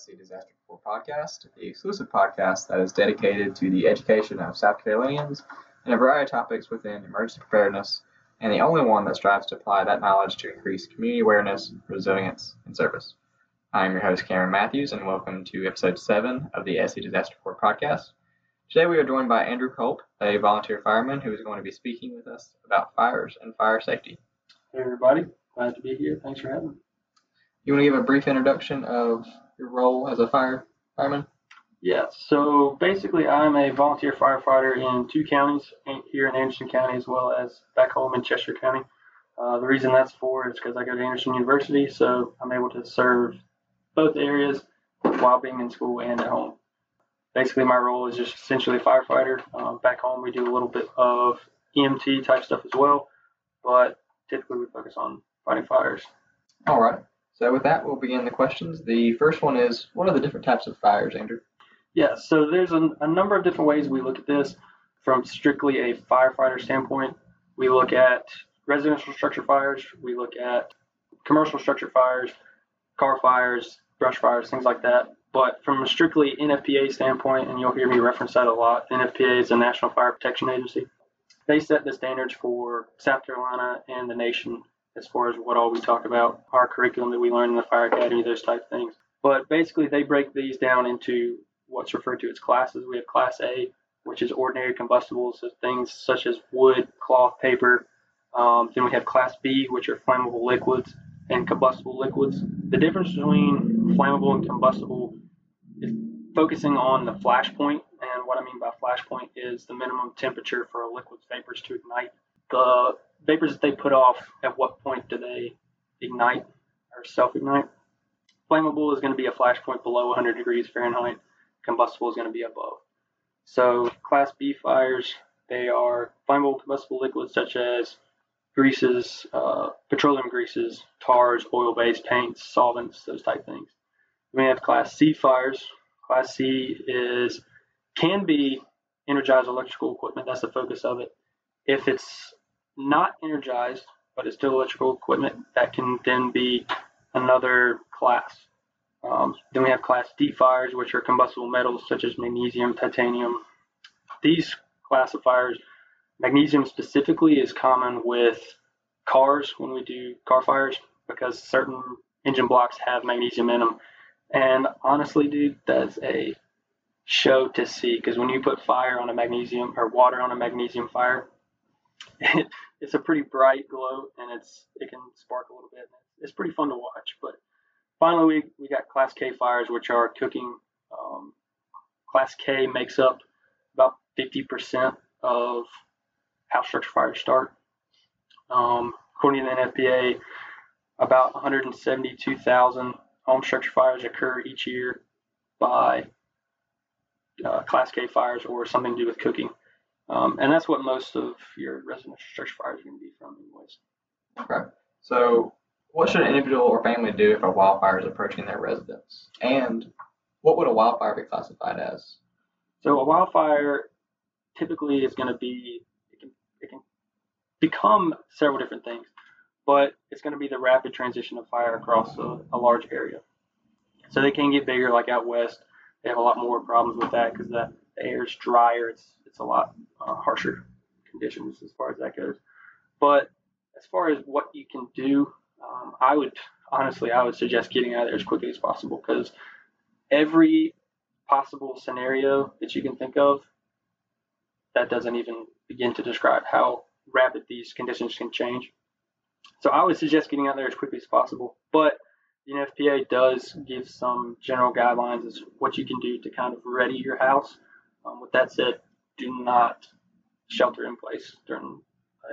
SC Disaster Report podcast, the exclusive podcast that is dedicated to the education of South Carolinians in a variety of topics within emergency preparedness, and the only one that strives to apply that knowledge to increase community awareness, resilience, and service. I am your host, Cameron Matthews, and welcome to episode 7 of the SC Disaster Report podcast. Today we are joined by Andrew Culp, a volunteer fireman who is going to be speaking with us about fires and fire safety. Hey everybody, glad to be here. Thanks for having me. You want to give a brief introduction of your role as a fire fireman? Yeah, so basically I'm a volunteer firefighter in two counties here in Anderson County as well as back home in Chester County. Uh, the reason that's for is because I go to Anderson University, so I'm able to serve both areas while being in school and at home. Basically, my role is just essentially a firefighter. Uh, back home, we do a little bit of EMT type stuff as well, but typically we focus on fighting fires. All right. So with that, we'll begin the questions. The first one is, what are the different types of fires, Andrew? Yeah, so there's a, a number of different ways we look at this from strictly a firefighter standpoint. We look at residential structure fires, we look at commercial structure fires, car fires, brush fires, things like that. But from a strictly NFPA standpoint, and you'll hear me reference that a lot, NFPA is the National Fire Protection Agency. They set the standards for South Carolina and the nation as far as what all we talk about, our curriculum that we learn in the fire academy, those type of things. But basically, they break these down into what's referred to as classes. We have Class A, which is ordinary combustibles, so things such as wood, cloth, paper. Um, then we have Class B, which are flammable liquids and combustible liquids. The difference between flammable and combustible is focusing on the flash point. And what I mean by flash point is the minimum temperature for a liquid's vapors to ignite. The vapors that they put off, at what point do they ignite or self-ignite? Flammable is going to be a flash point below 100 degrees Fahrenheit. Combustible is going to be above. So Class B fires, they are flammable combustible liquids such as greases, uh, petroleum greases, tars, oil-based paints, solvents, those type things. We have Class C fires. Class C is can be energized electrical equipment. That's the focus of it. If it's not energized, but it's still electrical equipment, that can then be another class. Um, then we have class D fires, which are combustible metals such as magnesium, titanium. These classifiers, magnesium specifically, is common with cars when we do car fires because certain engine blocks have magnesium in them. And honestly, dude, that's a show to see because when you put fire on a magnesium or water on a magnesium fire, it's a pretty bright glow and it's it can spark a little bit. It's pretty fun to watch. But finally, we, we got Class K fires, which are cooking. Um, class K makes up about 50% of how structure fires start. Um, according to the NFPA, about 172,000 home structure fires occur each year by uh, Class K fires or something to do with cooking. Um, and that's what most of your residential structure fires are going to be from, anyways. Okay. So, what should an individual or family do if a wildfire is approaching their residence? And what would a wildfire be classified as? So, a wildfire typically is going to be, it can, it can become several different things, but it's going to be the rapid transition of fire across a, a large area. So, they can get bigger, like out west. They have a lot more problems with that because the, the air is drier. It's it's a lot uh, harsher conditions as far as that goes. But as far as what you can do, um, I would honestly, I would suggest getting out of there as quickly as possible because every possible scenario that you can think of, that doesn't even begin to describe how rapid these conditions can change. So I would suggest getting out there as quickly as possible. But the NFPA does give some general guidelines as what you can do to kind of ready your house. Um, with that said, do not shelter in place during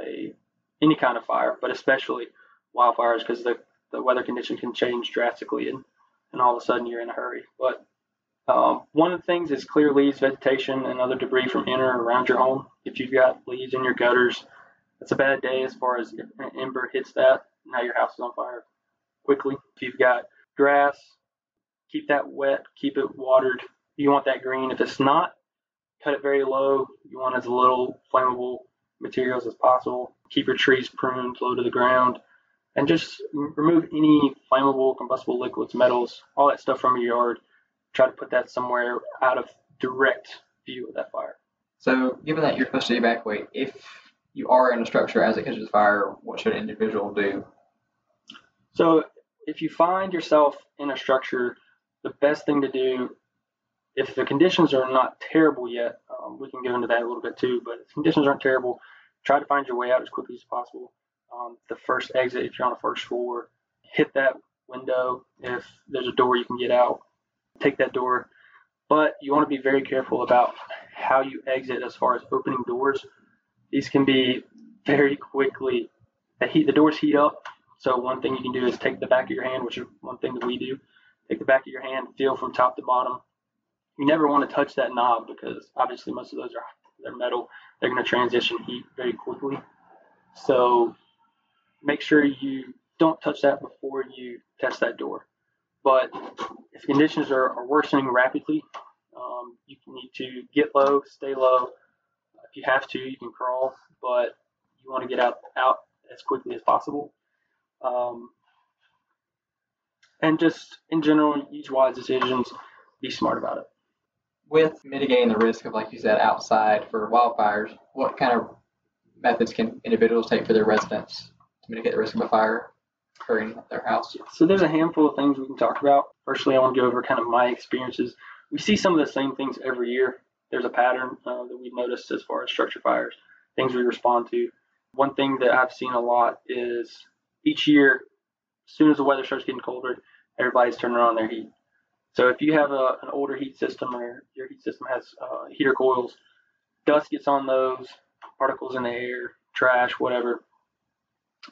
a any kind of fire, but especially wildfires because the, the weather condition can change drastically and, and all of a sudden you're in a hurry. But um, one of the things is clear leaves, vegetation, and other debris from in or around your home. If you've got leaves in your gutters, it's a bad day as far as if an ember hits that. Now your house is on fire quickly. If you've got grass, keep that wet, keep it watered. You want that green. If it's not, cut it very low. You want as little flammable materials as possible. Keep your trees pruned low to the ground. And just remove any flammable, combustible liquids, metals, all that stuff from your yard. try to put that somewhere out of direct view of that fire. So, given that you're supposed to evacuate, if you are in a structure as it catches fire, what should an individual do? So, if you find yourself in a structure, the best thing to do, if the conditions are not terrible yet, um, we can go into that a little bit too, but if conditions aren't terrible, try to find your way out as quickly as possible. Um, the first exit, if you're on the first floor, hit that window. If there's a door you can get out, take that door. But you want to be very careful about how you exit as far as opening doors. These can be very quickly, heat, the doors heat up. So one thing you can do is take the back of your hand, which is one thing that we do. Take the back of your hand, feel from top to bottom. You never want to touch that knob because obviously most of those are they're metal. They're going to transition heat very quickly. So make sure you don't touch that before you test that door. But if conditions are, are worsening rapidly, um, you need to get low, stay low. If you have to, you can crawl, but you want to get out out as quickly as possible. Um, and just in general, use wise decisions. Be smart about it. With mitigating the risk of, like you said, outside for wildfires, what kind of methods can individuals take for their residents to mitigate the risk of a fire occurring at their house? So there's a handful of things we can talk about. Firstly, I want to go over kind of my experiences. We see some of the same things every year. There's a pattern uh, that we've noticed as far as structure fires, things we respond to. One thing that I've seen a lot is each year, as soon as the weather starts getting colder, everybody's turning on their heat. So if you have a, an older heat system or your heat system has uh, heater coils, dust gets on those, particles in the air, trash, whatever.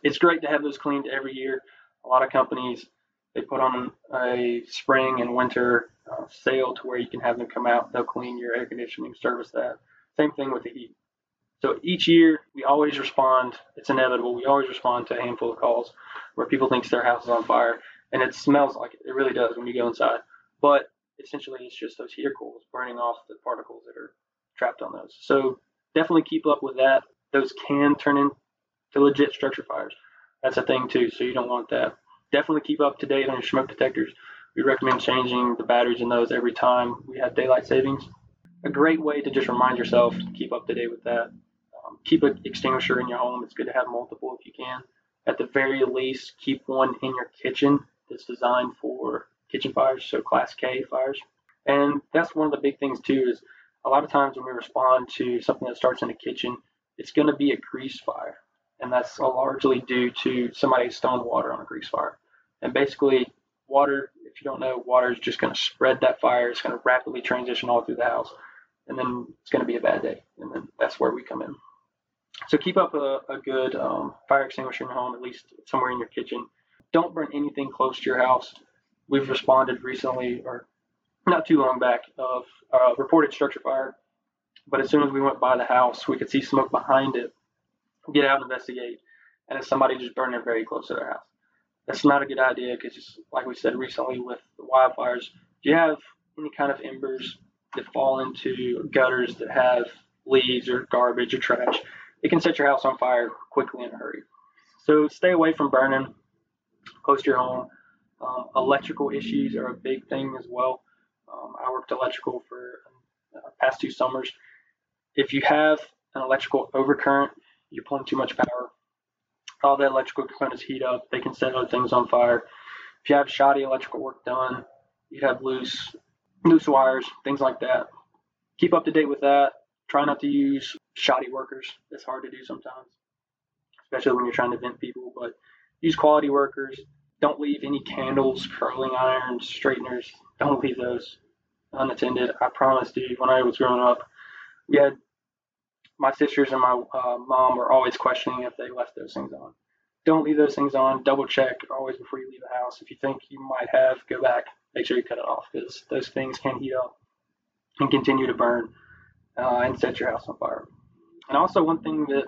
It's great to have those cleaned every year. A lot of companies they put on a spring and winter uh, sale to where you can have them come out. They'll clean your air conditioning, service that. Same thing with the heat. So each year we always respond. It's inevitable. We always respond to a handful of calls where people think their house is on fire, and it smells like it. It really does when you go inside. But essentially, it's just those heater coils burning off the particles that are trapped on those. So definitely keep up with that. Those can turn into legit structure fires. That's a thing too. So you don't want that. Definitely keep up to date on your smoke detectors. We recommend changing the batteries in those every time we have daylight savings. A great way to just remind yourself to keep up to date with that. Um, keep an extinguisher in your home. It's good to have multiple if you can. At the very least, keep one in your kitchen that's designed for kitchen fires, so class K fires. And that's one of the big things too is a lot of times when we respond to something that starts in the kitchen, it's going to be a grease fire. And that's largely due to somebody stoned water on a grease fire. And basically, water, if you don't know, water is just going to spread that fire. It's going to rapidly transition all through the house. And then it's going to be a bad day. And then that's where we come in. So keep up a, a good um, fire extinguisher in your home, at least somewhere in your kitchen. Don't burn anything close to your house. We've responded recently, or not too long back, of a reported structure fire. But as soon as we went by the house, we could see smoke behind it. Get out and investigate, and it's somebody just burning very close to their house. That's not a good idea because, like we said recently with the wildfires, if you have any kind of embers that fall into gutters that have leaves or garbage or trash, it can set your house on fire quickly in a hurry. So stay away from burning close to your home. Um, electrical issues are a big thing as well. Um, I worked electrical for uh, past two summers. If you have an electrical overcurrent, you're pulling too much power. All the electrical components heat up. They can set other things on fire. If you have shoddy electrical work done, you have loose loose wires, things like that. Keep up to date with that. Try not to use shoddy workers. It's hard to do sometimes, especially when you're trying to vent people. But use quality workers. Don't leave any candles, curling irons, straighteners. Don't leave those unattended. I promise you, when I was growing up, we had my sisters and my uh, mom were always questioning if they left those things on. Don't leave those things on. Double check always before you leave the house. If you think you might have, go back. Make sure you cut it off because those things can heat up and continue to burn uh, and set your house on fire. And also, one thing that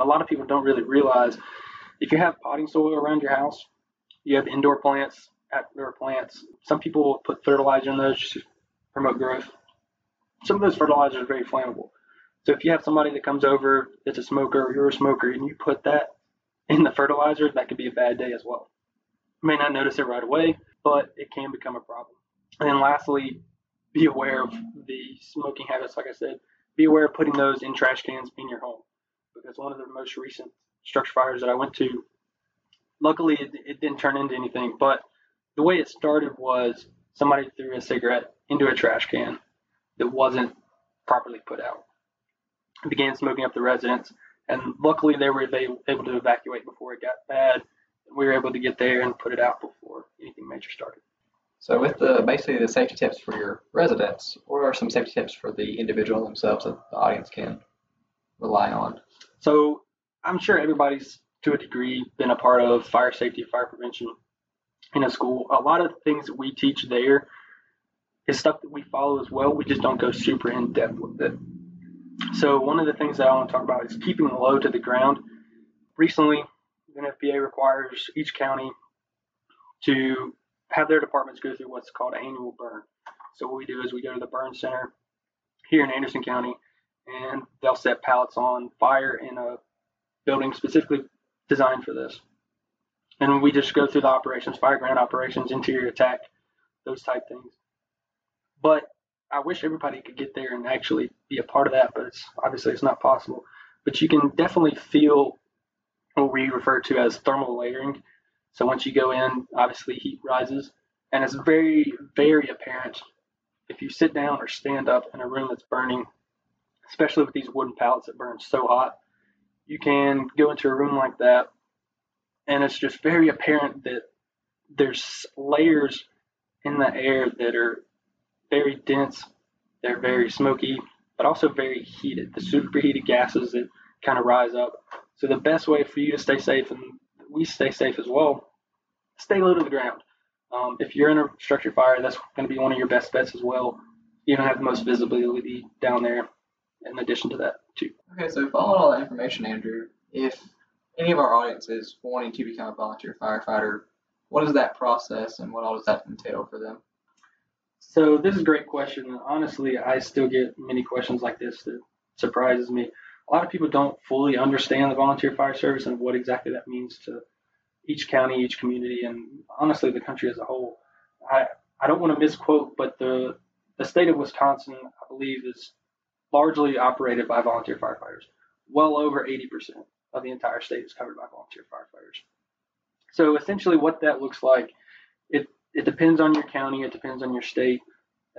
a lot of people don't really realize if you have potting soil around your house, you have indoor plants, outdoor plants. Some people will put fertilizer in those just to promote growth. Some of those fertilizers are very flammable. So if you have somebody that comes over that's a smoker or you're a smoker and you put that in the fertilizer, that could be a bad day as well. You may not notice it right away, but it can become a problem. And then lastly, be aware of the smoking habits. Like I said, be aware of putting those in trash cans in your home because one of the most recent structure fires that I went to, luckily it, it didn't turn into anything, but the way it started was somebody threw a cigarette into a trash can that wasn't properly put out. It began smoking up the residence, and luckily they were able to evacuate before it got bad. We were able to get there and put it out before anything major started. So, with the basically the safety tips for your residents, what are some safety tips for the individual themselves that the audience can rely on? So, I'm sure everybody's to a degree been a part of fire safety, fire prevention in a school. A lot of the things that we teach there is stuff that we follow as well. We just don't go super in depth with it. So one of the things that I want to talk about is keeping low to the ground. Recently, the NFPA requires each county to have their departments go through what's called annual burn. So what we do is we go to the burn center here in Anderson County, and they'll set pallets on fire in a building specifically designed for this. And we just go through the operations, fire ground operations, interior attack, those type things. But I wish everybody could get there and actually be a part of that, but it's obviously it's not possible. But you can definitely feel what we refer to as thermal layering. So once you go in, obviously heat rises, and it's very, very apparent if you sit down or stand up in a room that's burning, especially with these wooden pallets that burn so hot. You can go into a room like that, and it's just very apparent that there's layers in the air that are very dense, they're very smoky, but also very heated. The superheated gases that kind of rise up. So the best way for you to stay safe, and we stay safe as well, stay low to the ground. Um, if you're in a structure fire, that's going to be one of your best bets as well. You don't have the most visibility down there. In addition to that, too. Okay, so following all that information, Andrew, if any of our audience is wanting to become a volunteer firefighter, what is that process and what all does that entail for them? So this is a great question. Honestly, I still get many questions like this that surprises me. A lot of people don't fully understand the volunteer fire service and what exactly that means to each county, each community, and honestly the country as a whole. I I don't want to misquote, but the the state of Wisconsin, I believe, is largely operated by volunteer firefighters. Well over 80% of the entire state is covered by volunteer firefighters. So essentially, what that looks like, it it depends on your county, it depends on your state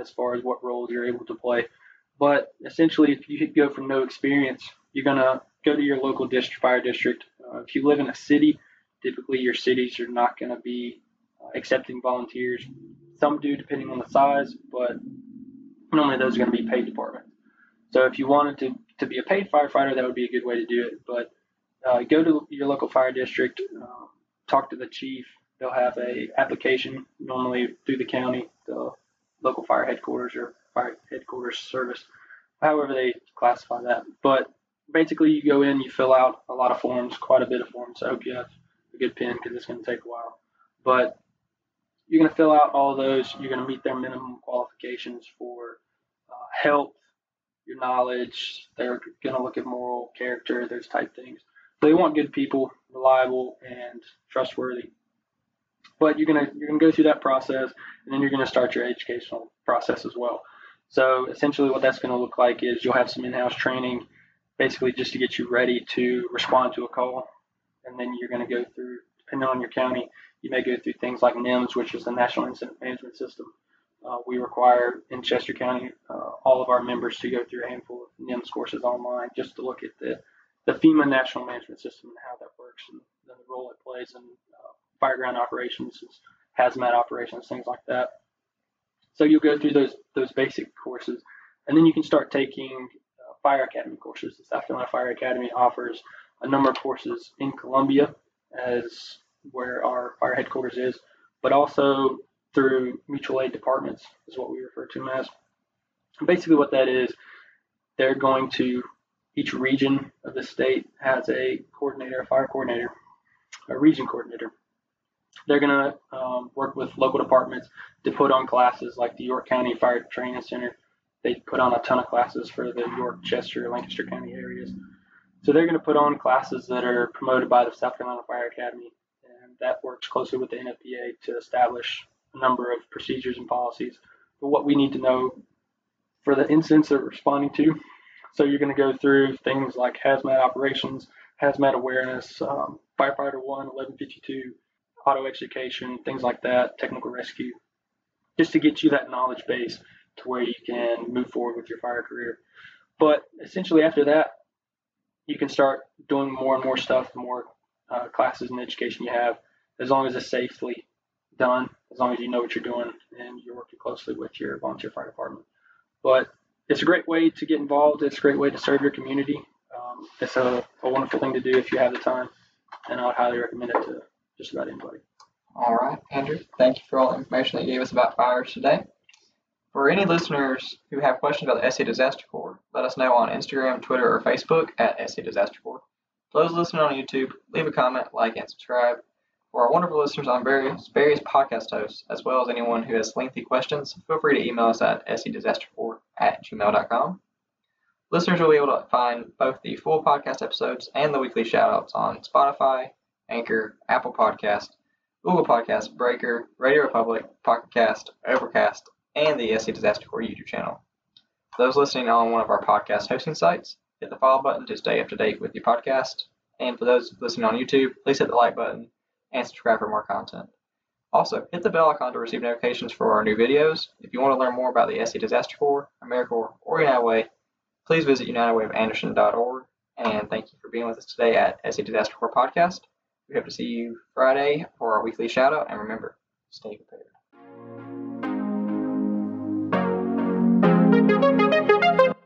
as far as what roles you're able to play. But essentially, if you go from no experience, you're gonna go to your local district fire district. Uh, if you live in a city, typically your cities are not to be uh, accepting volunteers. Some do, depending on the size, but normally those are to be paid departments. So if you wanted to, to be a paid firefighter, that would be a good way to do it. But uh, go to your local fire district, uh, talk to the chief, they'll have a application normally through the county, the local fire headquarters or fire headquarters service, however they classify that. But basically, you go in, you fill out a lot of forms, quite a bit of forms. I hope you have a good pen because it's going to take a while. But you're going to fill out all of those. You're going to meet their minimum qualifications for uh, health, your knowledge. They're going to look at moral character, those type things. They want good people, reliable and trustworthy. But you're gonna you're gonna go through that process, and then you're gonna start your educational process as well. So essentially, what that's gonna look like is you'll have some in-house training, basically just to get you ready to respond to a call, and then you're gonna go through, depending on your county, you may go through things like NIMS, which is the National Incident Management System. Uh, we require in Chester County uh, all of our members to go through a handful of NIMS courses online just to look at the, the FEMA National Management System and how that works and the role it plays in uh, fireground operations, hazmat operations, things like that. So you'll go through those those basic courses, and then you can start taking uh, Fire Academy courses. The South Carolina Fire Academy offers a number of courses in Columbia, as where our fire headquarters is, but also through mutual aid departments is what we refer to them as. basically, what that is, they're going to each region of the state has a coordinator, a fire coordinator, a region coordinator. They're going to um, work with local departments to put on classes like the York County Fire Training Center. They put on a ton of classes for the York, Chester, Lancaster County areas. So they're going to put on classes that are promoted by the South Carolina Fire Academy, and that works closely with the NFPA to establish number of procedures and policies But what we need to know for the incidents they're responding to. So you're going to go through things like hazmat operations, hazmat awareness, um, firefighter one, 1152, auto extrication, things like that, technical rescue, just to get you that knowledge base to where you can move forward with your fire career. But essentially, after that, you can start doing more and more stuff, the more uh, classes and education you have, as long as it's safely done, as long as you know what you're doing and you're working closely with your volunteer fire department. But it's a great way to get involved. It's a great way to serve your community. Um, it's a, a wonderful thing to do if you have the time, and I would highly recommend it to just about anybody. All right, Andrew, thank you for all the information that you gave us about fires today. For any listeners who have questions about the SC Disaster Corps, let us know on Instagram, Twitter, or Facebook at SC Disaster Corps. Those listening on YouTube, leave a comment, like, and subscribe. For our wonderful listeners on various various podcast hosts, as well as anyone who has lengthy questions, feel free to email us at scdisastercorps at gmail.com. Listeners will be able to find both the full podcast episodes and the weekly shoutouts on Spotify, Anchor, Apple Podcast, Google Podcast, Breaker, Radio Republic, Pocket Cast, Overcast, and the SC Disaster Corps YouTube channel. For those listening on one of our podcast hosting sites, hit the follow button to stay up to date with your podcast. And for those listening on YouTube, please hit the like button and subscribe for more content. Also, hit the bell icon to receive notifications for our new videos. If you want to learn more about the SC Disaster Corps, AmeriCorps, or United Way, please visit unitedwayofanderson.org. And thank you for being with us today at SC Disaster Corps Podcast. We hope to see you Friday for our weekly shout out. And remember, stay prepared.